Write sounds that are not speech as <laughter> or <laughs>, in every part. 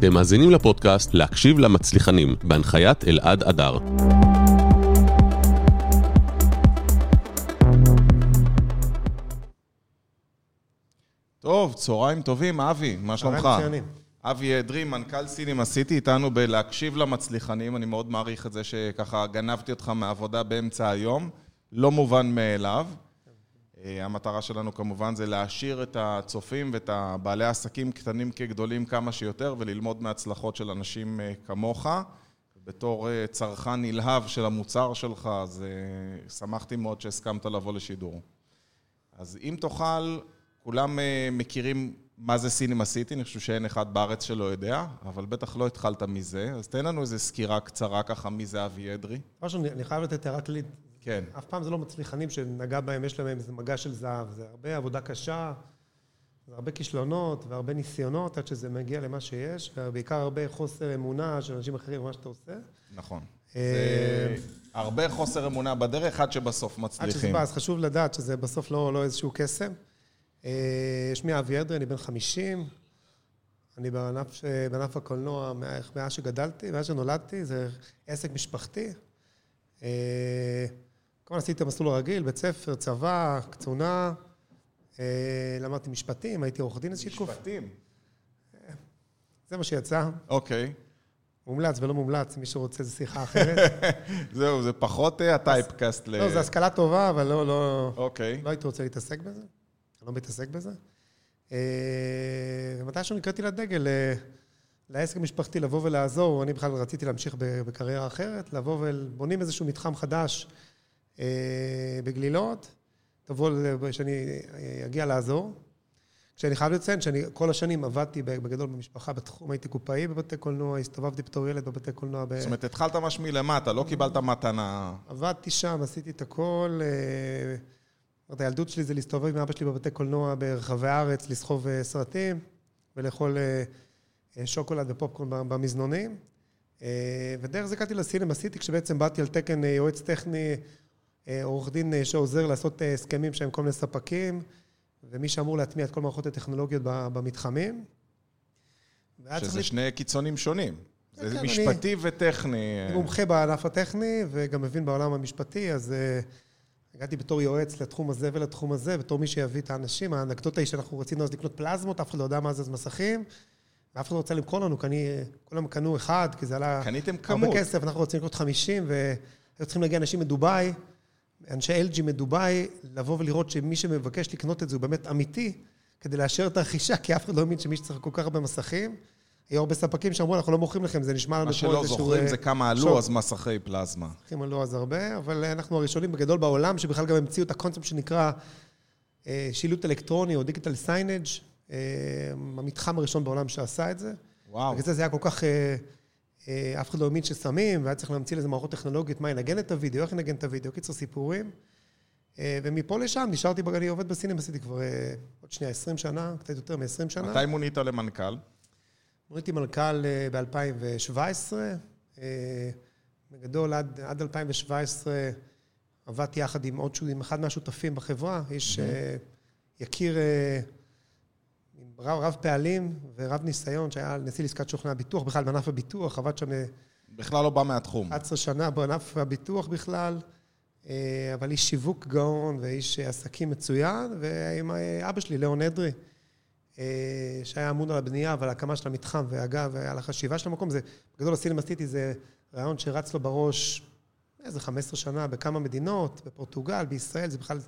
אתם מאזינים לפודקאסט להקשיב למצליחנים, בהנחיית אלעד אדר. טוב, צהריים טובים, אבי, מה שלומך? אבי אדרי, מנכ"ל סינימה סיטי, איתנו בלהקשיב למצליחנים, אני מאוד מעריך את זה שככה גנבתי אותך מהעבודה באמצע היום, לא מובן מאליו. אה, המטרה שלנו כמובן זה להעשיר את הצופים ואת הבעלי העסקים קטנים כגדולים כמה שיותר וללמוד מהצלחות של אנשים אה, כמוך. בתור אה, צרכן נלהב של המוצר שלך, אז שמחתי מאוד שהסכמת לבוא לשידור. אז אם תוכל, כולם מכירים מה זה סינימה סיטי, אני חושב שאין אחד בארץ שלא יודע, אבל בטח לא התחלת מזה, אז תן לנו איזו סקירה קצרה ככה, מי זה אבי אדרי. משהו, אני חייב לתת הערה כללית. כן. אף פעם זה לא מצליחנים שנגע בהם, יש להם איזה מגע של זהב. זה הרבה עבודה קשה, זה הרבה כישלונות והרבה ניסיונות עד שזה מגיע למה שיש, ובעיקר הרבה חוסר אמונה של אנשים אחרים במה שאתה עושה. נכון. אה, זה הרבה חוסר אמונה בדרך עד שבסוף עד שזה מצליחים. בא, אז חשוב לדעת שזה בסוף לא, לא איזשהו קסם. אה, שמי אבי אדרי, אני בן 50. אני בענף, אה, בענף הקולנוע מאז שגדלתי, מאז שנולדתי, זה עסק משפחתי. אה, כמובן עשיתי את המסלול הרגיל, בית ספר, צבא, קצונה. אה, למדתי משפטים, הייתי עורך דין איזושהי תקופה. משפטים. זה מה שיצא. אוקיי. מומלץ ולא מומלץ, מי שרוצה זו שיחה אחרת. <laughs> זהו, זה פחות אה, הטייפקאסט ל... לא, זו השכלה טובה, אבל לא, לא, אוקיי. לא הייתי רוצה להתעסק בזה. אני לא מתעסק בזה. אה, ומתישהו נקראתי לדגל, אה, לעסק המשפחתי, לבוא ולעזור. אני בכלל רציתי להמשיך בקריירה אחרת, לבוא ובונים איזשהו מתחם חדש אה, בגלילות, תבוא, שאני אה, אגיע לעזור. כשאני חייב לציין שאני כל השנים עבדתי בגדול במשפחה בתחום, הייתי קופאי בבתי קולנוע, הסתובבתי בתור ילד בבתי קולנוע. ב- זאת אומרת, התחלת ממש מלמטה, לא קיבלת מתנה. עבדתי שם, עשיתי את הכל. אה, זאת אומרת, הילדות שלי זה להסתובב עם אבא שלי בבתי קולנוע ברחבי הארץ, לסחוב אה, סרטים ולאכול אה, אה, שוקולד ופופקורן במזנונים. אה, ודרך זה הגעתי לסינמה סיטי, כשבעצם באתי על תקן אה, יועץ טכני, אה, עורך דין אה, שעוזר לעשות אה, הסכמים שהם כל מיני ספקים, ומי שאמור להטמיע את כל מערכות הטכנולוגיות במתחמים. שזה שני קיצונים שונים. כן, זה אני- משפטי וטכני. אני מומחה בענף הטכני וגם מבין בעולם המשפטי, אז uh, הגעתי בתור יועץ לתחום הזה ולתחום הזה, בתור מי שיביא את האנשים. האנקדוטה היא שאנחנו רצינו אז לקנות פלזמות, אף אחד לא יודע מה זה אז מסכים, ואף אחד לא רצה למכור לנו, אני, כולם קנו אחד, כי זה עלה קניתם הרבה כמות. כסף, אנחנו רוצים לקנות 50, והיו צריכים להגיע אנשים מדובאי, אנשי LG מדובאי, לבוא ולראות שמי שמבקש לקנות את זה הוא באמת אמיתי, כדי לאשר את הרכישה, כי אף אחד לא האמין שמי שצריך כל כך הרבה מסכים. היו הרבה ספקים שאמרו, אנחנו לא מוכרים לכם, זה נשמע לנו מה כמו שלא איזשהו... זוכרים אה, זה כמה עלו. אז מסכי פלזמה. מסכים לא אז הרבה, אבל אנחנו הראשונים בגדול בעולם, שבכלל גם המציאו את הקונספט שנקרא אה, שילוט אלקטרוני או digital signage, המתחם הראשון בעולם שעשה את זה. וואו. בגלל זה זה היה כל כך... אה, אף אחד לא האמין ששמים, והיה צריך להמציא לזה מערכות טכנולוגיות, מה ינגן את הוידאו, איך ינגן את הוידאו, קיצור סיפורים. אה, ומפה לשם נשארתי, אני עובד בסינמה, עשיתי כבר אה, עוד שנייה 20 שנה, קצת יותר מ-20 שנה. מתי מונית למנכ"ל? מוניתי מנכ"ל ב-2017. בגדול, עד, עד 2017 עבדתי יחד עם עוד, עם אחד מהשותפים בחברה, איש אה, יקיר עם רב, רב פעלים ורב ניסיון, שהיה נשיא לעסקת שוכני הביטוח, בכלל בענף הביטוח, עבד שם אה, בכלל לא בא מהתחום. 11 שנה בענף הביטוח בכלל, אה, אבל איש שיווק גאון ואיש עסקים מצוין, ועם אה, אבא שלי, ליאון אדרי, אה, שהיה אמון על הבנייה ועל ההקמה של המתחם, ואגב, על החשיבה של המקום, זה, בגדול הסינמה סיטי זה רעיון שרץ לו בראש איזה 15 שנה בכמה מדינות, בפורטוגל, בישראל, זה בכלל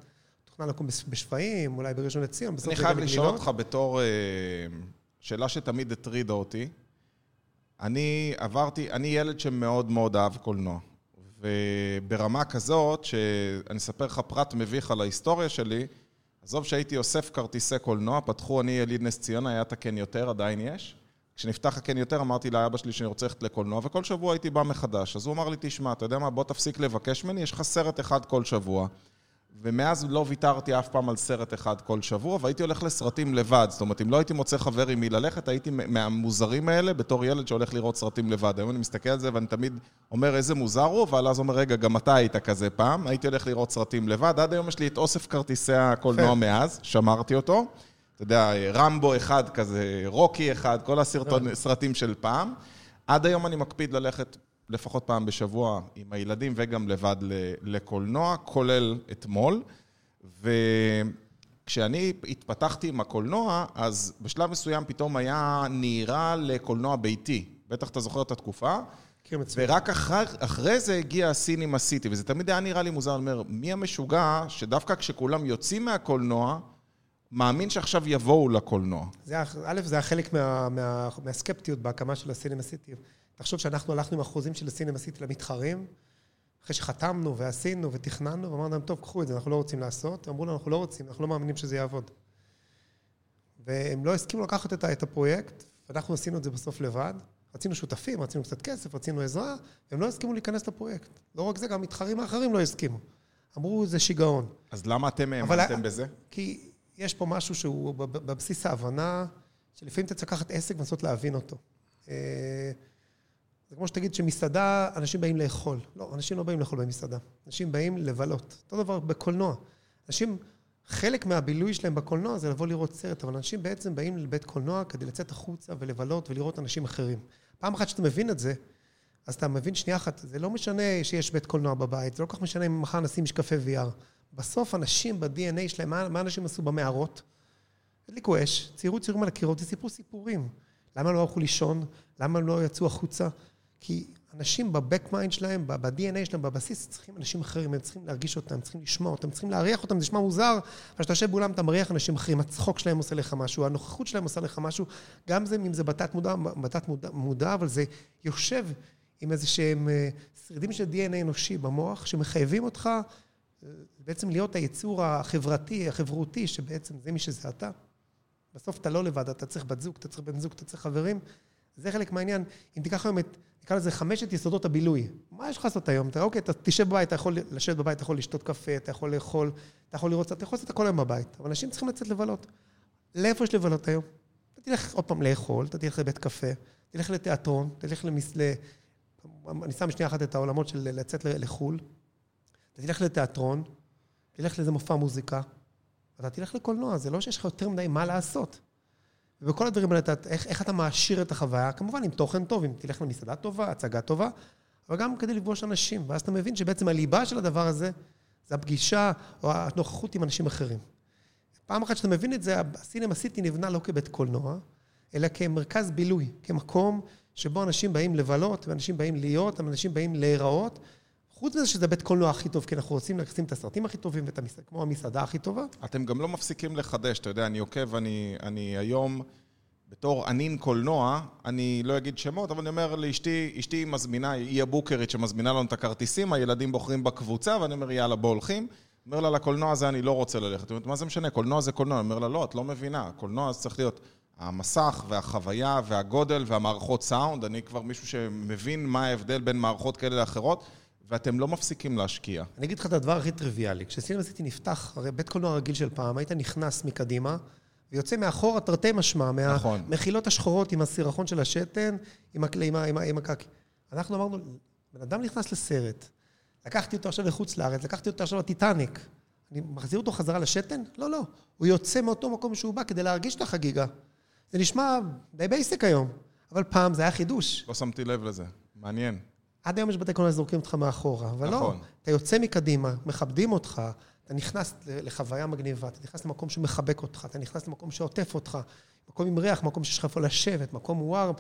תוכנן לקום בש- בשפיים, אולי בראשון לציון, בסוף אני חייב לשאול. אותך בתור אה, שאלה שתמיד הטרידה אותי. אני עברתי, אני ילד שמאוד מאוד אהב קולנוע. וברמה כזאת, שאני אספר לך פרט מביך על ההיסטוריה שלי, עזוב שהייתי אוסף כרטיסי קולנוע, פתחו אני יליד נס ציונה, היה את הקן יותר, עדיין יש. כשנפתח הקן יותר, אמרתי לאבא שלי שאני רוצה ללכת לקולנוע, וכל שבוע הייתי בא מחדש. אז הוא אמר לי, תשמע, אתה יודע מה, בוא תפסיק לבקש ממני, יש לך סרט אחד כל שבוע. ומאז לא ויתרתי אף פעם על סרט אחד כל שבוע, והייתי הולך לסרטים לבד. זאת אומרת, אם לא הייתי מוצא חבר עם מי ללכת, הייתי מהמוזרים האלה בתור ילד שהולך לראות סרטים לבד. היום אני מסתכל על זה ואני תמיד אומר איזה מוזר הוא, אבל אז אומר, רגע, גם אתה היית כזה פעם. הייתי הולך לראות סרטים לבד. עד היום יש לי את אוסף כרטיסי הקולנוע. מאז, שמרתי אותו. אתה יודע, רמבו אחד כזה, רוקי אחד, כל הסרטים של פעם. עד היום אני מקפיד ללכת לפחות פעם בשבוע עם הילדים וגם לבד לקולנוע, כולל אתמול. וכשאני התפתחתי עם הקולנוע, אז בשלב מסוים פתאום היה נהירה לקולנוע ביתי. בטח אתה זוכר את התקופה. כן. ורק אחר, אחרי זה הגיע הסינימה סיטי, וזה תמיד היה נראה לי מוזר, אני אומר, מי המשוגע שדווקא כשכולם יוצאים מהקולנוע, מאמין שעכשיו יבואו לקולנוע. זה, א', זה היה חלק מה, מה, מהסקפטיות בהקמה של הסינמה סיטי. תחשוב שאנחנו הלכנו עם החוזים של הסינמה סיטי למתחרים, אחרי שחתמנו ועשינו ותכננו, ואמרנו להם, טוב, קחו את זה, אנחנו לא רוצים לעשות. אמרו לנו, אנחנו לא רוצים, אנחנו לא מאמינים שזה יעבוד. והם לא הסכימו לקחת את, הפרויקט, ואנחנו עשינו את זה בסוף לבד. רצינו שותפים, רצינו קצת כסף, רצינו עזרה, והם לא הסכימו להיכנס לפרויקט. לא רק זה, גם המתחרים האחרים לא הסכימו. אמרו, זה שיגעון. אז למה אתם האמנתם בזה? כי יש פה משהו שהוא בב- בבסיס ההבנה, שלפעמים אתה צריך לקחת עסק ולנסות להבין אותו. זה כמו שתגיד שמסעדה, אנשים באים לאכול. לא, אנשים לא באים לאכול במסעדה. אנשים באים לבלות. אותו דבר בקולנוע. אנשים, חלק מהבילוי שלהם בקולנוע זה לבוא לראות סרט, אבל אנשים בעצם באים לבית קולנוע כדי לצאת החוצה ולבלות ולראות אנשים אחרים. פעם אחת שאתה מבין את זה, אז אתה מבין שנייה אחת, זה לא משנה שיש בית קולנוע בבית, זה לא כל כך משנה אם מחר נשים משקפי VR. בסוף אנשים ב-DNA שלהם, מה, מה אנשים עשו במערות? הדליקו אש, ציירו ציורים על הקירות וסיפרו סיפורים. למה לא הלכו לישון? למה לא יצאו החוצה? כי אנשים ב back mind שלהם, ב-DNA שלהם, בבסיס, צריכים אנשים אחרים, הם צריכים להרגיש אותם, צריכים לשמוע אותם, צריכים להריח אותם, זה נשמע מוזר, אבל כשאתה יושב באולם אתה מריח אנשים אחרים, הצחוק שלהם עושה לך משהו, הנוכחות שלהם עושה לך משהו, גם זה, אם זה בתת מודע, בתת מודע, מודע, אבל זה יושב עם איזה שהם אה, שרידים של DNA אנושי במוח, שמחייבים אותך אה, בעצם להיות היצור החברתי, החברותי, שבעצם זה מי שזה אתה. בסוף אתה לא לבד, אתה צריך בת זוג, אתה צריך בן זוג, אתה צריך חברים. זה חלק מהעניין. אם תיקח היום את, נקרא לזה חמשת יסודות הבילוי. מה יש לך לעשות היום? אתה, אוקיי, אתה תשב בבית, אתה יכול לשבת בבית, אתה יכול לשתות קפה, אתה יכול לאכול, אתה יכול לראות, אתה יכול לעשות הכל היום בבית. אבל אנשים צריכים לצאת לבלות. לאיפה יש לבלות היום? אתה תלך עוד פעם לאכול, אתה תלך לבית קפה, תלך לתיאטרון, תלך למס... ל... אני שם שנייה אחת את העולמות של לצאת לחו"ל. אתה תלך לתיאטרון, תלך לאיזה מופע מוזיקה, אתה תלך לקולנוע, זה לא שיש לך יותר מדי מה לעשות. ובכל הדברים האלה, איך, איך אתה מעשיר את החוויה? כמובן, עם תוכן טוב, אם תלך למסעדה טובה, הצגה טובה, אבל גם כדי לפגוש אנשים. ואז אתה מבין שבעצם הליבה של הדבר הזה, זה הפגישה או הנוכחות עם אנשים אחרים. פעם אחת שאתה מבין את זה, הסינמה סיטי נבנה לא כבית קולנוע, אלא כמרכז בילוי, כמקום שבו אנשים באים לבלות, ואנשים באים להיות, אנשים באים להיראות. חוץ מזה שזה בית קולנוע הכי טוב, כי אנחנו רוצים לשים את הסרטים הכי טובים. כמו המסעדה הכי טובה. אתם גם לא מפסיקים לחדש, אתה יודע, אני עוקב, אני, אני היום, בתור ענין קולנוע, אני לא אגיד שמות, אבל אני אומר לאשתי, אשתי מזמינה, היא הבוקרית שמזמינה לנו את הכרטיסים, הילדים בוחרים בקבוצה, ואני אומר, יאללה, בוא הולכים. אומר לה, לקולנוע הזה אני לא רוצה ללכת. היא אומרת, מה זה משנה? קולנוע זה קולנוע. אומר לה, לא, את לא מבינה. קולנוע זה צריך להיות המסך והחוויה והגודל והמערכות סאונד. אני כבר מישהו שמבין מה ההבדל בין מערכות כאלה לאחרות, ואתם לא מפסיקים להשקיע. אני אגיד לך את הדבר הכי טריוויאלי. כשסינמה סיטי נפתח, הרי בית קולנוע רגיל של פעם, היית נכנס מקדימה, ויוצא מאחורה תרתי משמע, נכון. מהמחילות השחורות עם הסירחון של השתן, עם, הקל... עם, הקקי. אנחנו אמרנו, בן אדם נכנס לסרט, לקחתי אותו עכשיו לחוץ לארץ, לקחתי אותו עכשיו לטיטניק, אני מחזיר אותו חזרה לשתן? לא, לא. הוא יוצא מאותו מקום שהוא בא כדי להרגיש את החגיגה. זה נשמע די basic היום, אבל פעם זה היה חידוש. לא שמתי לב לזה. מעניין. עד היום יש בתי קולנוע שזורקים אותך מאחורה, אבל לא. נכון. אתה יוצא מקדימה, מכבדים אותך, אתה נכנס לחוויה מגניבה, אתה נכנס למקום שמחבק אותך, אתה נכנס למקום שעוטף אותך, מקום עם ריח, מקום שיש לך איפה לשבת, מקום warm,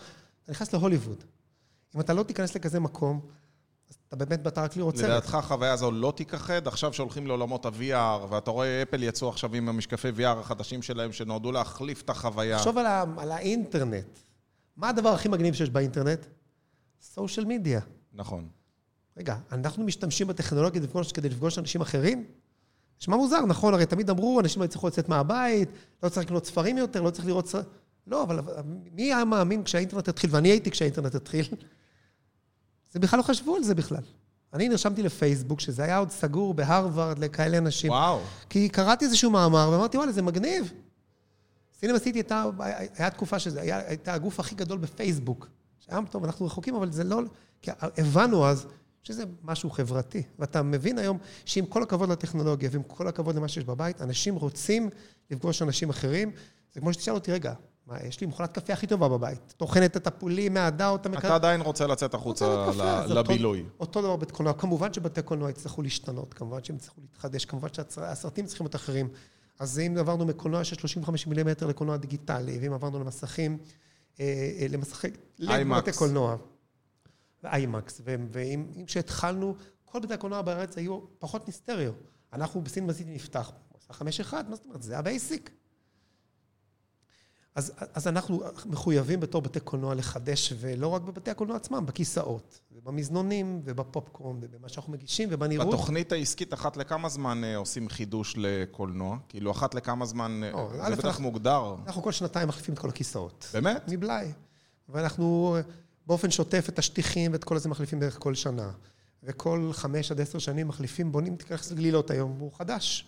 אתה נכנס להוליווד. אם אתה לא תיכנס לכזה מקום, אז אתה באמת רק לראות סרט. לדעתך החוויה הזו לא תיכחד? עכשיו שהולכים לעולמות ה-VR, ואתה רואה אפל יצאו עכשיו עם המשקפי VR החדשים שלהם, שנועדו להחליף את החוויה. תחשוב על, ה- על האינטרנט. מה הדבר הכי מגניב שיש באינטרנט? סושיאל מדיה. נכון. רגע, אנחנו משתמשים בטכנולוגיה לפגוש, כדי לפגוש אנשים אחרים? נשמע מוזר, נכון? הרי תמיד אמרו, אנשים לא יצטרכו לצאת מהבית, לא צריך לקנות ספרים יותר, לא צריך לראות. לא, אבל מי היה מאמין כשהאינטרנט התחיל, ואני הייתי כשהאינטרנט התחיל? <laughs> זה בכלל לא חשבו על זה בכלל. אני נרשמתי לפייסבוק, שזה היה עוד סגור בהרווארד לכאלה אנשים. וואו. כי קראתי איזשהו מאמר, ואמרתי, וואלה, זה מגניב. סינמה סיטי הייתה, היה תקופה שזה היה, הייתה הגוף הכי גדול בפייסבוק. שהיה טוב, אנחנו רחוקים, אבל זה לא... כי הבנו אז שזה משהו חברתי. ואתה מבין היום שעם כל הכבוד לטכנולוגיה ועם כל הכבוד למה שיש בבית, אנשים רוצים לפגוש אנשים אחרים. זה כמו שתשאל אותי, רגע, מה, יש לי מכונת קפה הכי טובה בבית. טוחנת את הפולים מהדאוט המקרר. אתה עדיין רוצה לצאת החוצה לבילוי. אותו דבר בית קולנוע. כמובן שבתי קולנוע יצטרכו להשתנות, כמובן שהם יצטרכו להתחדש, כמובן שהסרטים צריכים להיות אחרים. אז אם עברנו מקולנוע של 35 מילימטר לקולנוע דיגיטלי, ואם עברנו למסכים, אה, אה, למסכי... לבתי קולנוע. איימקס. ואם כשהתחלנו, כל בתי הקולנוע בארץ היו פחות מסטריאו. אנחנו בסינמה סיטי נפתח, חמש אחד, מה זאת אומרת? זה ה basic. אז, אז אנחנו מחויבים בתור בתי קולנוע לחדש, ולא רק בבתי הקולנוע עצמם, בכיסאות, ובמזנונים, ובפופקורן, ובמה שאנחנו מגישים, ובנראות. בתוכנית העסקית, אחת לכמה זמן אה, עושים חידוש לקולנוע? כאילו, אחת לכמה זמן, או, אה, זה בטח מוגדר. אנחנו כל שנתיים מחליפים את כל הכיסאות. באמת? מבלאי. ואנחנו באופן שוטף את השטיחים ואת כל זה מחליפים בערך כל שנה. וכל חמש עד עשר שנים מחליפים, בונים, תיקח את גלילות היום, הוא חדש.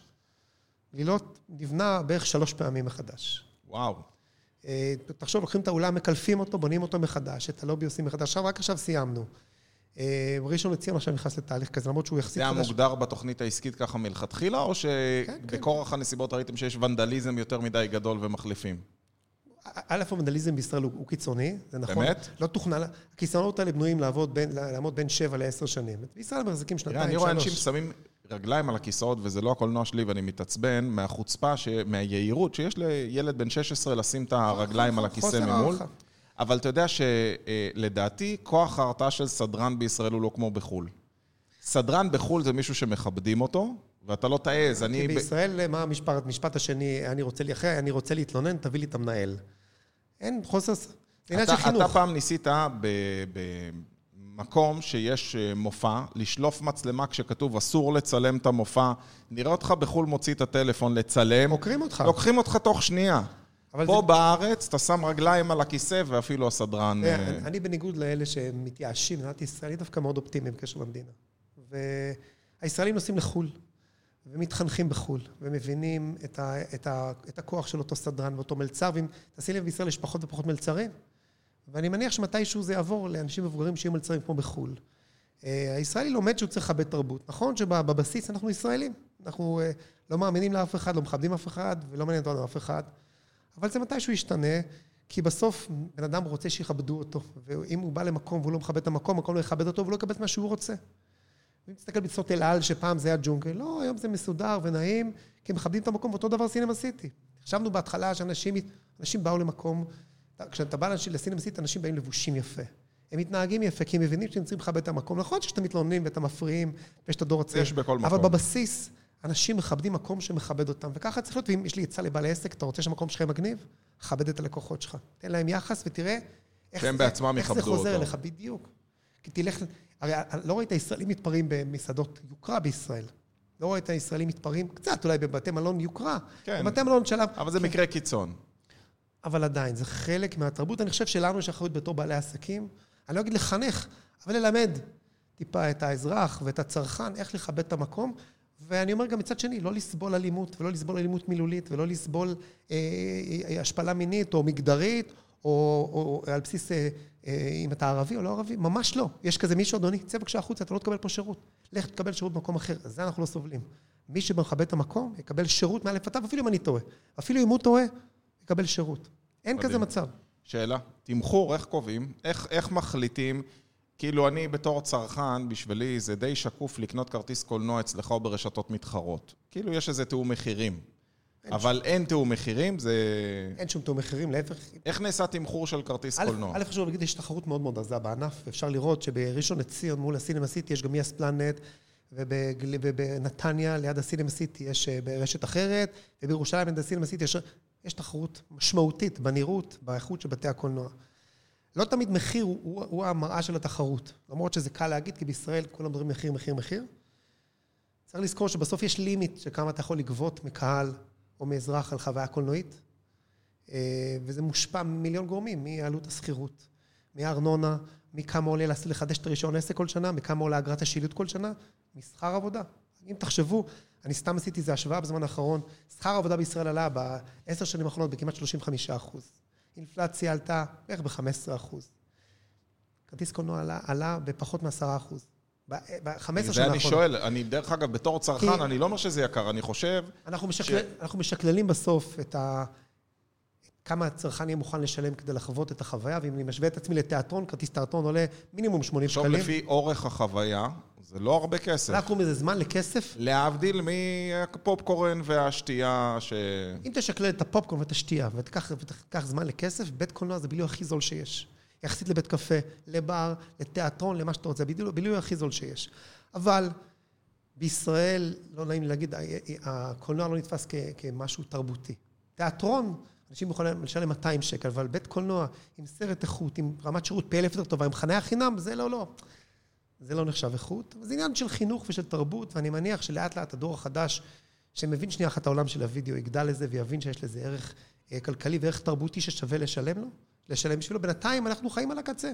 גלילות נבנה בערך שלוש פעמים מחדש. וואו. אה, תחשוב, לוקחים את האולם, מקלפים אותו, בונים אותו מחדש, את הלובי עושים מחדש. עכשיו, רק עכשיו סיימנו. אה, ראשון לציון עכשיו נכנס לתהליך כזה, למרות שהוא יחסית חדש. זה היה מוגדר בתוכנית העסקית ככה מלכתחילה, או שבכורח כן, כן. הנסיבות ראיתם שיש ונדליזם יותר מדי גדול ומחליפים? א', הוונדליזם בישראל הוא, קיצוני, זה נכון. באמת? לא תוכנן, הכיסאות האלה בנויים לעמוד בין 7 ל-10 שנים. בישראל מחזיקים שנתיים, שלוש. אני רואה אנשים שמים רגליים על הכיסאות, וזה לא הקולנוע שלי, ואני מתעצבן מהחוצפה, ש... מהיהירות, שיש לילד בן 16 לשים את הרגליים על הכיסא ממול. אבל אתה יודע שלדעתי, כוח ההרתעה של סדרן בישראל הוא לא כמו בחו"ל. סדרן בחו"ל זה מישהו שמכבדים אותו, ואתה לא תעז, אני... כי בישראל, מה המשפט, המשפט השני, אני רוצה, אחרי, אני רוצה להתלונן, תביא לי את המנהל. אין חוסר... זה עניין של חינוך. אתה פעם ניסית במקום שיש אה, מופע, לשלוף מצלמה כשכתוב אסור לצלם את המופע, נראה אותך בחו"ל מוציא את הטלפון לצלם. חוקרים אותך. לוקחים אותך תוך שנייה. פה זה... בארץ, אתה שם רגליים על הכיסא, ואפילו הסדרן... אה, אני, אני בניגוד לאלה שמתייאשים, מדינת ישראל, אני דווקא מאוד אופטימי בקשר למדינה. והישראלים נוסעים לחו"ל. ומתחנכים בחו"ל, ומבינים את, ה, את, ה, את הכוח של אותו סדרן ואותו מלצר, ואם תעשי לב, בישראל יש פחות ופחות מלצרים, ואני מניח שמתישהו זה יעבור לאנשים מבוגרים שיהיו מלצרים כמו בחו"ל. אה, הישראלי לומד שהוא צריך לכבד תרבות. נכון שבבסיס אנחנו ישראלים, אנחנו אה, לא מאמינים לאף אחד, לא מכבדים אף אחד, ולא מעניין אותנו אף אחד, אבל זה מתישהו ישתנה, כי בסוף בן אדם רוצה שיכבדו אותו, ואם הוא בא למקום והוא לא מכבד את המקום, המקום לא יכבד אותו והוא לא יקבל את מה שהוא רוצה. אם תסתכל בצפות אל על, שפעם זה היה ג'ונגל, לא, היום זה מסודר ונעים, כי מכבדים את המקום, ואותו דבר סינמה סיטי. חשבנו בהתחלה שאנשים אנשים באו למקום, כשאתה בא לסינמה סיטי, אנשים באים לבושים יפה. הם מתנהגים יפה, כי הם מבינים צריכים לכבד את המקום. נכון שיש את המתלוננים ואת המפריעים, ויש את הדור הצעיר. יש בכל מקום. אבל בבסיס, אנשים מכבדים מקום שמכבד אותם, וככה צריך להיות. ואם יש לי עצה לבעל עסק, אתה רוצה שהמקום שלך יהיה מגניב? כבד את הלקוחות שלך. תן להם יחס ותראה איך, זה, איך זה חוזר. אליך, בדיוק. כי תלך, הרי לא רואה את הישראלים מתפרעים במסעדות יוקרה בישראל. לא רואה את הישראלים מתפרעים, קצת אולי בבתי מלון יוקרה. כן. בבתי מלון שלב... אבל זה כן. מקרה קיצון. אבל עדיין, זה חלק מהתרבות. אני חושב שלנו יש אחריות בתור בעלי עסקים, אני לא אגיד לחנך, אבל ללמד טיפה את האזרח ואת הצרכן, איך לכבד את המקום. ואני אומר גם מצד שני, לא לסבול אלימות, ולא לסבול אלימות מילולית, ולא לסבול אה, אה, השפלה מינית או מגדרית, או, או על בסיס אה, אה, אם אתה ערבי או לא ערבי, ממש לא. יש כזה מישהו, אדוני, צא בבקשה החוצה, אתה לא תקבל פה שירות. לך תקבל שירות במקום אחר. זה אנחנו לא סובלים. מי שמכבד את המקום, יקבל שירות מאלף עד אפילו אם אני טועה. אפילו אם הוא טועה, יקבל שירות. אין מדהים. כזה מצב. שאלה, תמחור, איך קובעים? איך, איך מחליטים? כאילו, אני בתור צרכן, בשבילי זה די שקוף לקנות כרטיס קולנוע אצלך או ברשתות מתחרות. כאילו, יש איזה תיאום מחירים. אבל ש... אין תיאום מחירים, זה... אין שום תיאום מחירים, להפך. איך נעשה תמחור של כרטיס קולנוע? א', חשוב להגיד, יש תחרות מאוד מאוד עזה בענף, ואפשר לראות שבראשון לציון מול הסינמה סיטי יש גם יס פלנט, ובנתניה ליד הסינמה סיטי יש אה, ברשת אחרת, ובירושלים ליד הסינמה סיטי יש, יש תחרות משמעותית בנראות, באיכות של בתי הקולנוע. לא תמיד מחיר הוא, הוא, הוא המראה של התחרות, למרות שזה קל להגיד, כי בישראל כולם מדברים מחיר, מחיר, מחיר. צריך לזכור שבסוף יש לימיט של כמה אתה יכול לגבות מקהל או מאזרח על חוויה קולנועית, אה, וזה מושפע ממיליון גורמים, מעלות השכירות, מהארנונה, מכמה עולה לחדש את הרישיון עסק כל שנה, מכמה עולה אגרת השילוט כל שנה, משכר עבודה. אם תחשבו, אני סתם עשיתי איזה השוואה בזמן האחרון, שכר העבודה בישראל עלה בעשר שנים האחרונות בכמעט 35 אחוז. אינפלציה עלתה בערך ב-15 אחוז. כרטיס קולנוע עלה, עלה בפחות מ-10 אחוז. ב-15 שנה האחרונות. זה אני שואל, אני דרך אגב, בתור צרכן, אני לא אומר שזה יקר, אני חושב... אנחנו, משקל, ש... אנחנו משקללים בסוף את, ה, כמה הצרכן יהיה מוכן לשלם כדי לחוות את החוויה, ואם אני משווה את עצמי לתיאטרון, כרטיס תיאטרון עולה מינימום 80 עכשיו שקלים. לפי אורך החוויה, זה לא הרבה כסף. רק קוראים לזה זמן לכסף. להבדיל מהפופקורן והשתייה ש... אם תשקלל את הפופקורן ואת השתייה, ותיקח, ותיקח זמן לכסף, בית קולנוע זה בילוי הכי זול שיש. יחסית לבית קפה, לבר, לתיאטרון, למה שאתה רוצה, בילוי, הכי זול שיש. אבל בישראל, לא נעים להגיד, הקולנוע לא נתפס כ, כמשהו תרבותי. תיאטרון, אנשים יכולים לשלם 200 שקל, אבל בית קולנוע עם סרט איכות, עם רמת שירות פי אלף יותר טובה, עם חניה חינם, זה לא, לא. זה לא נחשב איכות. זה עניין של חינוך ושל תרבות, ואני מניח שלאט לאט הדור החדש, שמבין שנייה אחת העולם של הוידאו, יגדל לזה ויבין שיש לזה ערך אה, כלכלי וערך תרבותי ששווה לשלם לו, לשלם בשבילו. בינתיים אנחנו חיים על הקצה.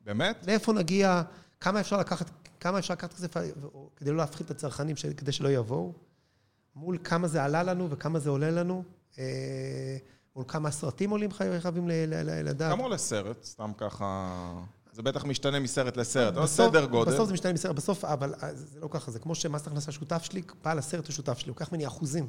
באמת? לאיפה נגיע, כמה אפשר לקחת, כמה אפשר לקחת כסף כדי לא להפחית את הצרכנים, כדי שלא יבואו, מול כמה זה עלה לנו וכמה זה עולה לנו, אה, מול כמה הסרטים עולים חייבים לדעת. כמה עולה סרט? סתם ככה... זה בטח משתנה מסרט לסרט, בסוף, סדר גודל. בסוף זה משתנה מסרט, בסוף, אבל אה, זה לא ככה, זה כמו שמס הכנסה שותף שלי, בעל הסרט הוא שותף שלי, הוא לוקח ממני אחוזים.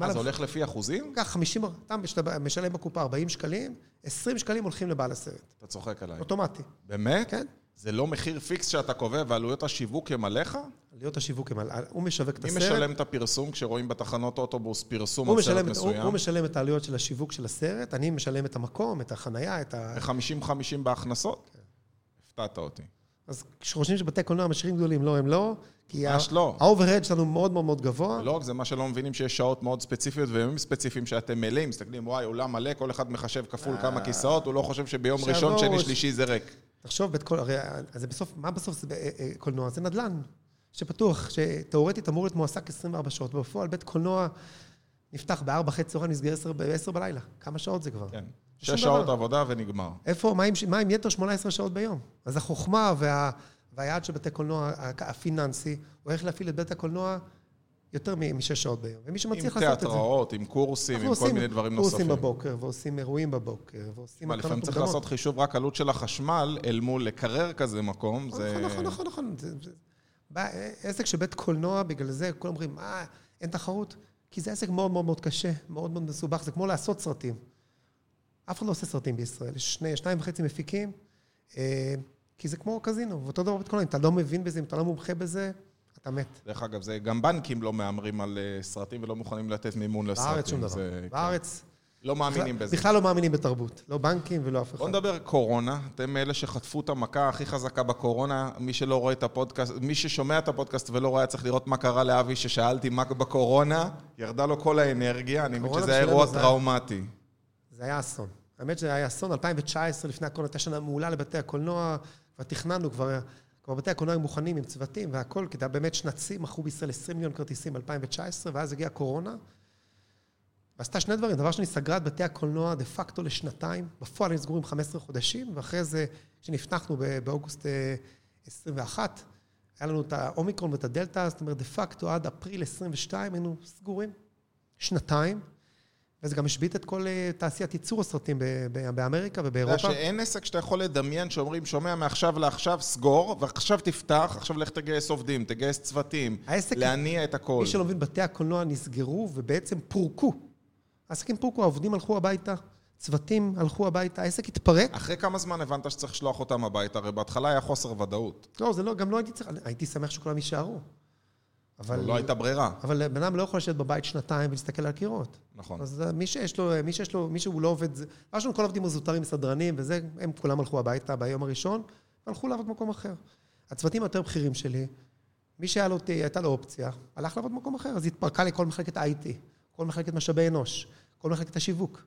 אז זה הולך לפי אחוזים? קח 50, אתה משלם בקופה 40 שקלים, 20 שקלים הולכים לבעל הסרט. אתה צוחק עליי. אוטומטי. באמת? כן. זה לא מחיר פיקס שאתה קובע ועלויות השיווק הם עליך? עלויות השיווק הם על... הוא משווק את הסרט. מי משלם את הפרסום כשרואים בתחנות אוטובוס פרסום על סרט מסוים? הוא, הוא משלם את העלויות של השיווק של הסרט, אני משלם את המקום, את החנייה, את ה... ו-50-50 בהכנסות? כן. הפתעת אותי. אז כשחושבים שבתי קולנוע משירים גדולים, לא, הם לא. כי ממש לא. ה overhead שלנו מאוד מאוד מאוד גבוה. לא רק זה, מה שלא מבינים שיש שעות מאוד ספציפיות וימים ספציפיים שאתם מלאים, מסתכלים, וואי, אולם מלא, כל אחד מחשב כפול כמה אה. כיסאות, הוא לא חושב שביום ראשון, שני, שלישי זה ריק. תחשוב, בית קולנוע, הרי זה בסוף, מה בסוף זה אה, אה, קולנוע? זה נדל"ן שפתוח, שתאורטית אמור להיות מועסק 24 שעות, בפועל בית קולנוע נפתח ב-4 חצי צהריים, נסגר ב-10 בלילה. כמה שעות זה כבר? כן. שש שעות עבודה ונגמר. איפה, מה עם, מה עם יתר 18 שעות ביום? אז החוכמה וה... והיעד של בתי קולנוע הפיננסי, הוא איך להפעיל את בית הקולנוע יותר משש שעות ביום. ומי שמצליח לעשות את זה... עם תיאטראות, עם קורסים, עם כל מיני דברים נוספים. קורסים בבוקר, ועושים אירועים בבוקר, ועושים... מה, לפעמים צריך לעשות חישוב רק עלות של החשמל, אל מול לקרר כזה מקום, זה... נכון, נכון, נכון. עסק של בית קולנוע, בגלל זה כולם אומרים, אה, אין תחרות. כי זה עסק מאוד מאוד מאוד קשה, מאוד מאוד מסובך, זה כמו לעשות סרטים. אף אחד לא עושה סרטים בישראל, יש שני, שניים וחצי מפיקים. כי זה כמו קזינו, ואותו דבר בית קולנוע, אם אתה לא מבין בזה, אם אתה לא מומחה בזה, אתה מת. דרך אגב, זה גם בנקים לא מהמרים על סרטים ולא מוכנים לתת מימון לסרטים. בארץ שום דבר. זה, בארץ... לא מאמינים בזה. בכלל לא מאמינים בתרבות. לא בנקים ולא אף אחד. בוא נדבר קורונה. אתם אלה שחטפו את המכה הכי חזקה בקורונה. מי שלא רואה את הפודקאסט, מי ששומע את הפודקאסט ולא רואה, צריך לראות מה קרה לאבי ששאלתי מה בקורונה. ירדה לו כל האנרגיה. אני מבין שזה היה אירוע טראומטי. זה היה אסון. האמת שזה היה אסון. 2019, לפני הקורונה, הייתה שנה מעולה לבתי הקולנוע. כבר תכננו, כבר, כבר בתי הקולנוע מוכנים עם צוותים והכל, כי באמת שנצי, מכרו בישראל 20 מיליון כרטיסים ב-2019, ואז הגיעה קורונה. ועשתה שני דברים, דבר שני, סגרה את בתי הקולנוע דה פקטו לשנתיים, בפועל הם סגורים 15 חודשים, ואחרי זה, כשנפתחנו באוגוסט 21, היה לנו את האומיקרון ואת הדלתא, זאת אומרת, דה פקטו עד אפריל 22 היינו סגורים, שנתיים. וזה גם השבית את כל תעשיית ייצור הסרטים באמריקה ובאירופה. אתה יודע שאין עסק שאתה יכול לדמיין שאומרים, שומע מעכשיו לעכשיו, סגור, ועכשיו תפתח, עכשיו לך תגייס עובדים, תגייס צוותים, להניע את הכל. מי שלא מבין, בתי הקולנוע נסגרו ובעצם פורקו. העסקים פורקו, העובדים הלכו הביתה, צוותים הלכו הביתה, העסק התפרק. אחרי כמה זמן הבנת שצריך לשלוח אותם הביתה? הרי בהתחלה היה חוסר ודאות. לא, זה לא, גם לא הייתי צריך, הייתי שמח שכולם יישארו. אבל לא הייתה ברירה. אבל בן אדם לא יכול לשבת בבית שנתיים ולהסתכל על הקירות. נכון. אז מי שיש לו, מי שיש לו, מי שהוא לא עובד, יש לנו כל עובדים מזוטרים, סדרנים וזה, הם כולם הלכו הביתה ביום הראשון, והלכו לעבוד במקום אחר. הצוותים היותר בכירים שלי, מי שהיה לו, הייתה לו אופציה, הלך לעבוד במקום אחר, אז התפרקה לי כל מחלקת IT, כל מחלקת משאבי אנוש, כל מחלקת השיווק.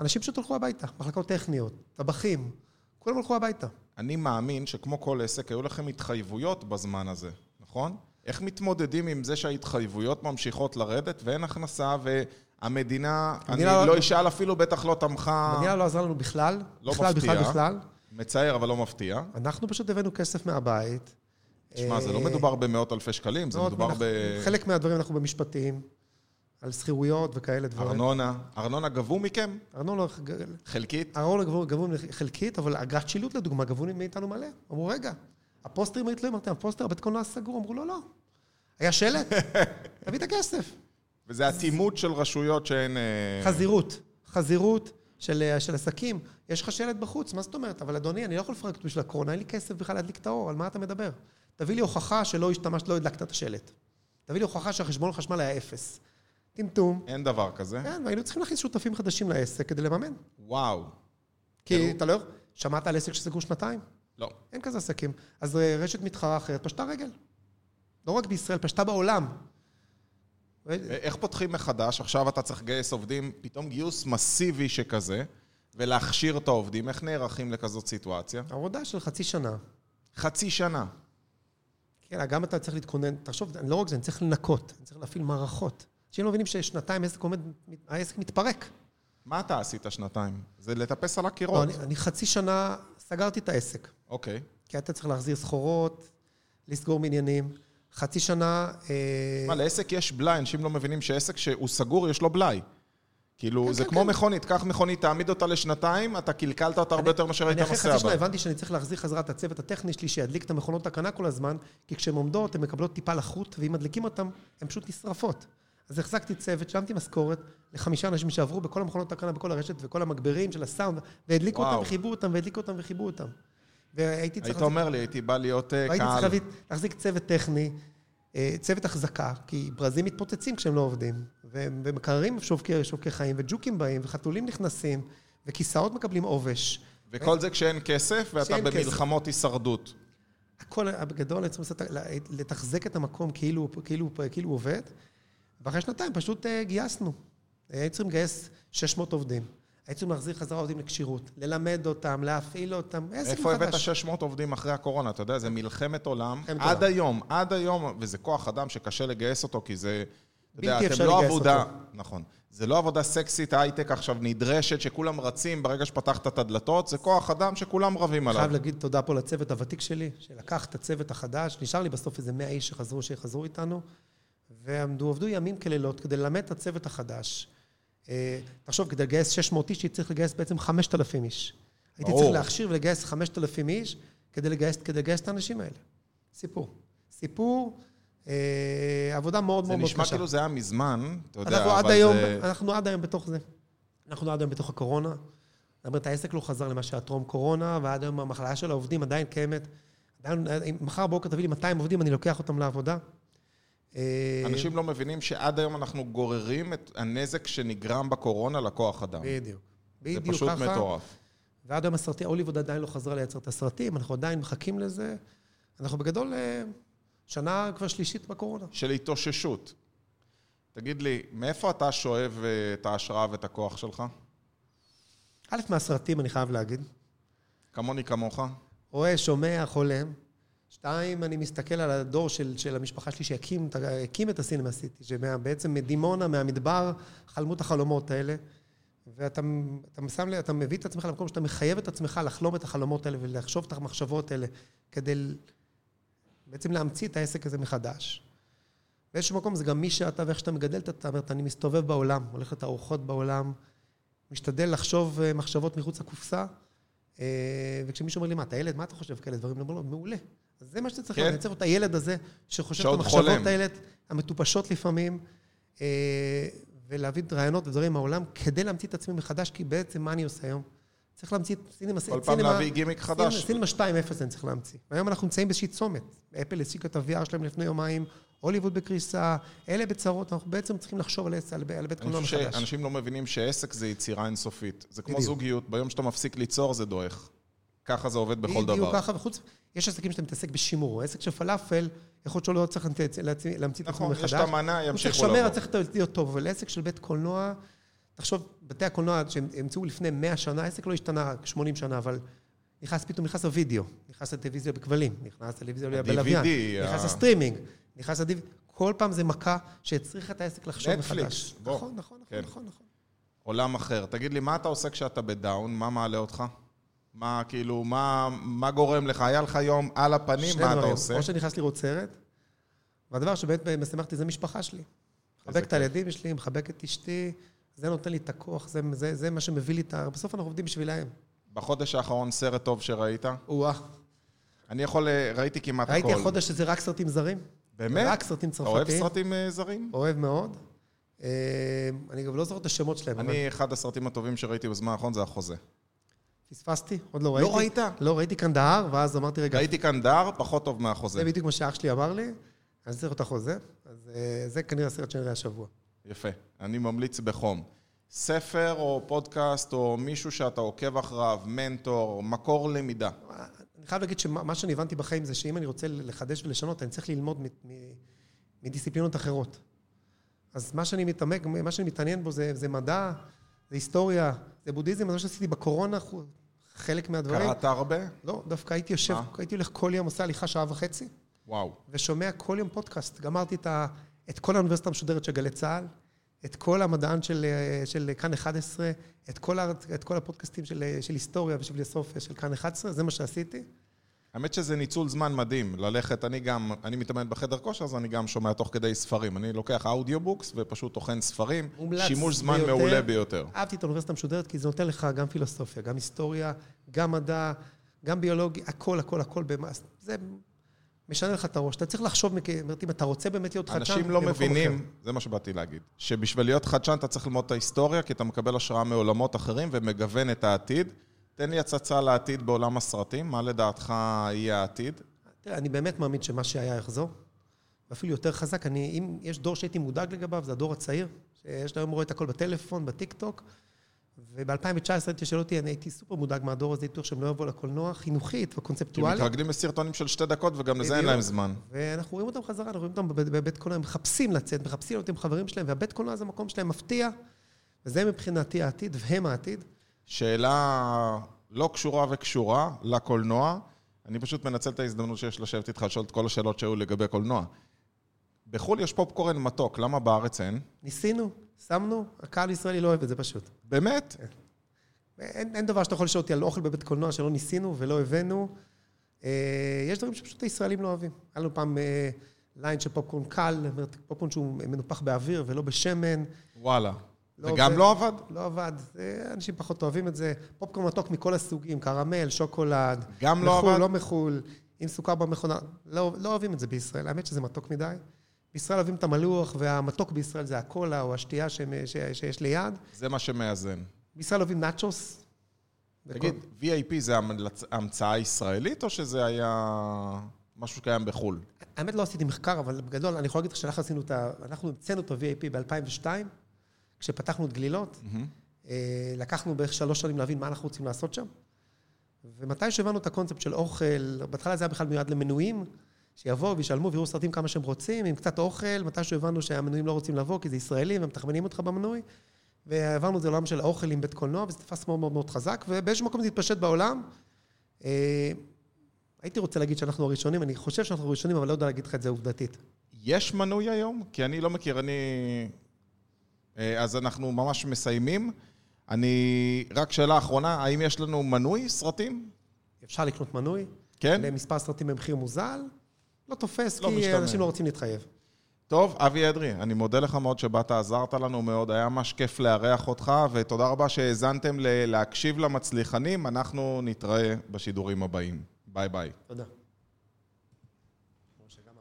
אנשים פשוט הלכו הביתה, מחלקות טכניות, טבחים, כולם הלכו הביתה. אני מאמין שכמו כל עסק, היו לכם התחייבויות בזמן הזה, נכון? איך מתמודדים עם זה שההתחייבויות ממשיכות לרדת ואין הכנסה והמדינה, אני לא, לא אשאל אפילו, בטח לא תמכה... המדינה לא עזרה לנו בכלל. לא בכלל, מפתיע. בכלל, בכלל. מצער, אבל לא מפתיע. אנחנו פשוט הבאנו כסף מהבית. תשמע, זה לא מדובר במאות אלפי שקלים, זה מדובר ב... חלק מהדברים אנחנו במשפטים, על שכירויות וכאלה דברים. ארנונה. ארנונה גבו מכם? ארנונה... חלקית? ארנונה גבו, גבו חלקית, אבל אגרת שילוט לדוגמה, גבו מאיתנו מלא. אמרו, רגע, הפוסטרים היו תלויים, אמרתי, הפוסטר, הבית קולנוע סגור, אמרו, לא, לא. היה שלט, <laughs> תביא את הכסף. וזה אטימות של רשויות שהן... חזירות, חזירות, של, אה, של עסקים, יש לך שלט בחוץ, מה זאת אומרת? אבל אדוני, אני לא יכול לפרק בשביל הקורונה, אין לי כסף בכלל להדליק את האור, על מה אתה מדבר? תביא לי הוכחה שלא השתמשת, לא הדלקת את השלט. תביא לי הוכחה שהחשבון חשמל היה אפס. טמטום. אין דבר כזה. כן, והיינו צריכים להכניס שותפים חדשים לעסק כדי לממן. וואו. כי אתה לא... שמעת על עסק שסגרו שנתיים? לא. אין כזה עסקים. אז אה, רשת מתחרה אחרת פשטה רגל. לא רק בישראל, פשטה בעולם. איך פותחים מחדש? עכשיו אתה צריך לגייס עובדים, פתאום גיוס מסיבי שכזה, ולהכשיר את העובדים. איך נערכים לכזאת סיטואציה? עבודה של חצי שנה. חצי שנה. כן, גם אתה צריך להתכונן, תחשוב, לא רק זה, אני צריך לנקות, אני צריך להפעיל מערכות. אנשים לא מבינים ששנתיים העסק עומד, העסק מתפרק. מה אתה עשית שנתיים? זה לטפס על לא, הקירות. אני, אני חצי שנה סגרתי את העסק. אוקיי. כי אתה צריך להחזיר סחורות, לסגור מניינים. חצי שנה... אה, מה, לעסק יש בלאי, אנשים לא מבינים שעסק שהוא סגור, יש לו בלאי. כאילו, כן, זה כן, כמו כן. מכונית, קח מכונית, תעמיד אותה לשנתיים, אתה קלקלת אותה הרבה יותר מאשר היית אני אחרי נוסע חצי שנה בה. הבנתי שאני צריך להחזיר חזרה את הצוות הטכני שלי, שידליק את המכונות תקנה כל הזמן, כי כשהן עומדות, הן מקבלות טיפה לחות, ואם מדליקים אותן, הן פשוט נשרפות. אז החזקתי צוות, שילמתי משכורת לחמישה אנשים שעברו בכל המכונות תקנה, בכל הרשת, וכל המגברים של הסאונד, והדליקו וואו. אותם וחיברו אותם, והדליקו אותם וחיברו אותם. והייתי צריך... היית אומר לי, הייתי בא להיות אה, והייתי צריך קהל. להביא- להחזיק צוות טכני, אה, צוות החזקה, כי ברזים מתפוצצים כשהם לא עובדים, ו- ומקררים שווקי, שווקי חיים, וג'וקים באים, וחתולים נכנסים, וכיסאות מקבלים עובש. וכל זה כשאין כסף, ואתה כשאין כסף. במלחמות הישרדות. הכל, בגדול, אני צריך לתחזק את המקום כאילו, כאילו, כאילו הוא עובד, ואחרי שנתיים פשוט אה, גייסנו. היינו צריכים לגייס 600 עובדים. היינו צריכים להחזיר חזרה עובדים לכשירות, ללמד אותם, להפעיל אותם, עסק איפה הבאת מחדש. 600 עובדים אחרי הקורונה? אתה יודע, זה מלחמת עולם. מלחמת עד עולם. היום, עד היום, וזה כוח אדם שקשה לגייס אותו, כי זה... יודע, בלתי אתם אפשרי לא לגייס עבודה... אותו. נכון. זה לא עבודה סקסית הייטק עכשיו נדרשת, שכולם רצים ברגע שפתחת את הדלתות, זה כוח אדם שכולם רבים עליו. חייב להגיד תודה פה לצוות הוותיק שלי, שלקח את הצוות החדש, נשאר לי בסוף איזה 100 איש שחזרו, שחזרו איתנו, ועמדו, עבדו ימים כלילות כדי ללמד את הצוות החדש. אה, תחשוב, כדי לגייס 600 איש, הייתי צריך לגייס בעצם 5,000 איש. הייתי. צריך להכשיר ולגייס 5,000 איש כדי לגייס, כדי לגייס את האנשים האלה. סיפור. סיפור, אה, עבודה מאוד זה מאוד מאוד נשמע קשה. כאילו זה היה מזמן, אתה יודע, אנחנו עד היום, זה... אנחנו עד היום בתוך זה. אנחנו עד היום בתוך הקורונה. זאת אומרת, העסק לא חזר למה שהיה טרום קורונה, ועד היום המחלה של העובדים עדיין קיימת. עדיין, אם מחר בבוקר תביא לי 200 עובדים, אני לוקח אותם לעבודה. אה, אנשים לא מבינים שעד היום אנחנו גוררים את הנזק שנגרם בקורונה לכוח אדם. בדיוק. זה בדיוק פשוט ככה. מטורף. ועד היום הסרטי, הוליווד עדיין לא חזרה לייצר את הסרטים, אנחנו עדיין מחכים לזה. אנחנו בגדול אה, שנה כבר שלישית בקורונה. של התאוששות. תגיד לי, מאיפה אתה שואב אה, את ההשראה ואת הכוח שלך? א', מהסרטים, אני חייב להגיד. כמוני כמוך? רואה, שומע, חולם. שתיים, אני מסתכל על הדור של, של המשפחה שלי שהקים את הסינמה סיטי, שבעצם מדימונה, מהמדבר, חלמו את החלומות האלה. ואתה אתה שם, אתה מביא את עצמך למקום שאתה מחייב את עצמך לחלום את החלומות האלה ולחשוב את המחשבות האלה, כדי בעצם להמציא את העסק הזה מחדש. באיזשהו מקום זה גם מי שאתה ואיך שאתה מגדל את אתה, אומרת, אני מסתובב בעולם, הולך לתערוכות בעולם, משתדל לחשוב אה, מחשבות מחוץ לקופסה, וכשמישהו אומר לי, מה, אתה ילד? מה אתה חושב כאלה דברים? אני אומר לו, מעולה. אז זה מה שאתה צריך כן. לייצר את הילד הזה, שחושב את המחשבות. האלה, המטופשות לפעמים, אה, ולהביא רעיונות ודברים מהעולם, כדי להמציא את עצמי מחדש, כי בעצם מה אני עושה היום? צריך להמציא את סינמה... כל פעם להביא גימיק חדש. סינמה 2.0 אני צריך להמציא. והיום אנחנו נמצאים באיזושהי צומת. אפל השיקה את ה-VR שלהם לפני יומיים, הוליווד בקריסה, אלה בצרות, אנחנו בעצם צריכים לחשוב על על על בית אני קולנוע חושב מחדש. שאנשים לא מבינים שעסק זה יצירה אינסופית. זה כמו בדיוק. זוגיות, ביום שאתה מפסיק ליצור זה דועך. ככה זה עובד בכל בדיוק דבר. ככה, וחוץ, יש עסקים שאתה מתעסק בשימור. עסק של פלאפל, יכול להיות שלא צריך להמציא- את עצמו נכון, מחדש. יש את המנה, הוא צריך ימשיכו לשמר. צריך להיות טוב, אבל עסק של בית קולנוע, תחשוב, בתי הקולנוע שהם המציאו לפני 100 שנה, העסק לא השתנה 80 שנה, אבל נכנס פתאום, נכנס הווידאו, נכנס לטלוויזיה בכבלים, נכנס לטלוויזיה בלוויין, נכנס לסטרימינג, נכנס ל DV... כל פעם זה מכה שהצריכה את העסק לחשוב נטפליקס, מחדש. בוא. נכון, נכון, כן. נכון, נכון. עולם אחר. תגיד לי, מה אתה עושה כשאתה בדאון? מה מעלה אותך? מה, כאילו, מה, מה גורם לך? היה לך יום על הפנים, מה אתה דברים. עושה? או שאני נכנס לראות סרט, והדבר שבאמת משמח אותי זה משפחה שלי. מחבק את. הילדים שלי, מחבק את אשתי, זה נותן לי את הכוח, זה, זה, זה מה מביא לי את ה... בסוף אנחנו עובדים בשבילהם. בחודש האחרון סרט טוב שראית? או-אה. אני יכול, אה, ראיתי כמעט ראיתי הכל. החודש שזה רק סרטים זרים. באמת? רק סרטים אתה אוהב צרפתיים. סרטים אה, זרים? אוהב מאוד. אה, אני גם לא זוכר את השמות שלהם, אני, אחד הסרטים הטובים שראיתי בזמן האחרון זה החוזה. פספסתי, עוד לא ראיתי. ראית? לא, ראיתי קנדהר, ואז אמרתי, רגע, ראיתי כאן דר, פחות טוב מהחוזה. זה בדיוק מה שאח שלי אמר לי, אני צריך את החוזה, אז אה, זה כנראה הסרט שנראה השבוע. יפה. אני ממליץ בחום. ספר או פודקאסט או מישהו שאתה עוקב אחריו, מנטור, מקור למידה. חייב להגיד שמה מה שאני הבנתי בחיים זה שאם אני רוצה לחדש ולשנות, אני צריך ללמוד מדיסציפלינות אחרות. אז מה שאני מתעמק, מה שאני מתעניין בו זה, זה מדע, זה היסטוריה, זה בודהיזם, זה מה שעשיתי בקורונה, חלק מהדברים. קראת הרבה? לא, דווקא הייתי יושב, מה? הייתי הולך כל יום, עושה הליכה שעה וחצי, וואו. ושומע כל יום פודקאסט. גמרתי את, ה, את כל האוניברסיטה המשודרת של גלי צה"ל, את כל המדען של, אה, של כאן 11, את כל, את כל הפודקאסטים של, אה, של היסטוריה ושל פילוסופיה של כאן 11, זה מה שעשיתי. האמת שזה ניצול זמן מדהים, ללכת, אני גם, אני מתאמן בחדר כושר, אז אני גם שומע תוך כדי ספרים. אני לוקח audiobooks ופשוט טוחן ספרים, שימוש זמן ביותר. מעולה ביותר. אהבתי את האוניברסיטה המשודרת, כי זה נותן לך גם פילוסופיה, גם היסטוריה, גם מדע, גם ביולוגיה, הכל, הכל, הכל במס. זה משנה לך את הראש. אתה צריך לחשוב, זאת אומרת, אם אתה רוצה באמת להיות חדשן, אנשים לא מבינים, אחר. זה מה שבאתי להגיד, שבשביל להיות חדשן אתה צריך ללמוד את ההיסטוריה, כי אתה מקבל השראה מעולמות אחרים ומגוון את העתיד. תן לי הצצה לעתיד בעולם הסרטים, מה לדעתך יהיה העתיד? תראה, אני באמת מאמין שמה שהיה יחזור, ואפילו יותר חזק. אני, אם יש דור שהייתי מודאג לגביו, זה הדור הצעיר, שיש לו היום רואה את הכל בטלפון, בטיקטוק, וב-2019 הייתי שואל אותי, אני הייתי סופר מודאג מהדור הזה, הייתי שהם לא יבואו לקולנוע, חינוכית כי וקונספטואלית. מתרגלים לסרטונים של שתי דקות וגם לזה אין. להם זמן. ואנחנו רואים אותם חזרה, אנחנו רואים אותם בבית, בבית קולנוע, הם מחפשים לצאת, מחפשים להיות עם חברים שלהם, והבית קולנוע זה המקום שלהם מפתיע, וזה מבחינתי העתיד, והם העתיד. שאלה לא קשורה וקשורה לקולנוע, אני פשוט מנצל את ההזדמנות שיש לשבת איתך לשאול את כל השאלות שהיו לגבי קולנוע. בחו"ל יש פופקורן מתוק, למה בארץ אין? ניסינו, שמנו, הקהל הישראלי לא אוהב את זה פשוט. באמת? אין, אין דבר שאתה יכול לשאול אותי על אוכל בבית קולנוע שלא ניסינו ולא הבאנו. אה, יש דברים שפשוט הישראלים לא אוהבים. היה לנו פעם אה, ליין של פופקורן קל, פופקורן שהוא מנופח באוויר ולא בשמן. וואלה. לא וגם עובד. לא עבד? לא עבד. אנשים פחות אוהבים את זה. פופקורן מתוק מכל הסוגים, קרמל, שוקולד. גם לא מחו"ל, עבד? לא מחו"ל, עם סוכר במכונה. לא, לא אוהבים את זה בישראל, האמת שזה מתוק מדי. בישראל אוהבים את המלוח, והמתוק בישראל זה הקולה או השתייה שהם- ש- שיש ליד. זה מה שמאזן. בישראל אוהבים נאצ'וס. תגיד, VIP זה המלצ- המצאה ישראלית, או שזה היה משהו שקיים בחו"ל? האמת לא עשיתי מחקר, אבל בגדול, אני יכול להגיד לך שאנחנו עשינו את ה... אנחנו המצאנו את ה-VAP ב-2002, כשפתחנו את גלילות. אה, לקחנו בערך שלוש שנים להבין מה אנחנו רוצים לעשות שם. ומתי שהבנו את הקונספט של אוכל, בהתחלה זה היה בכלל מיועד למנויים, שיבואו וישלמו ויראו סרטים כמה שהם רוצים, עם קצת אוכל, מתי שהבנו שהמנויים לא רוצים לבוא, כי זה ישראלים, והם מתחמנים אותך במנוי. והעברנו את זה לעולם של האוכל עם בית קולנוע, וזה תפס מאוד מאוד מאוד חזק, ובאיזשהו מקום זה התפשט בעולם. אה, הייתי רוצה להגיד שאנחנו הראשונים, אני חושב שאנחנו הראשונים, אבל לא יודע להגיד לך את זה עובדתית. יש מנוי היום? כי אני לא מכיר, אני... אה, אז אנחנו ממש מסיימים. אני... רק שאלה אחרונה, האם יש לנו מנוי סרטים? אפשר לקנות מנוי, כן? למספר סרטים במחיר מוזל, לא תופס, לא כי משתנה. אנשים לא רוצים להתחייב. טוב, אבי אדרי, אני מודה לך מאוד שבאת, עזרת לנו מאוד, היה ממש כיף לארח אותך, ותודה רבה שהאזנתם להקשיב למצליחנים, אנחנו נתראה בשידורים הבאים. ביי ביי. תודה.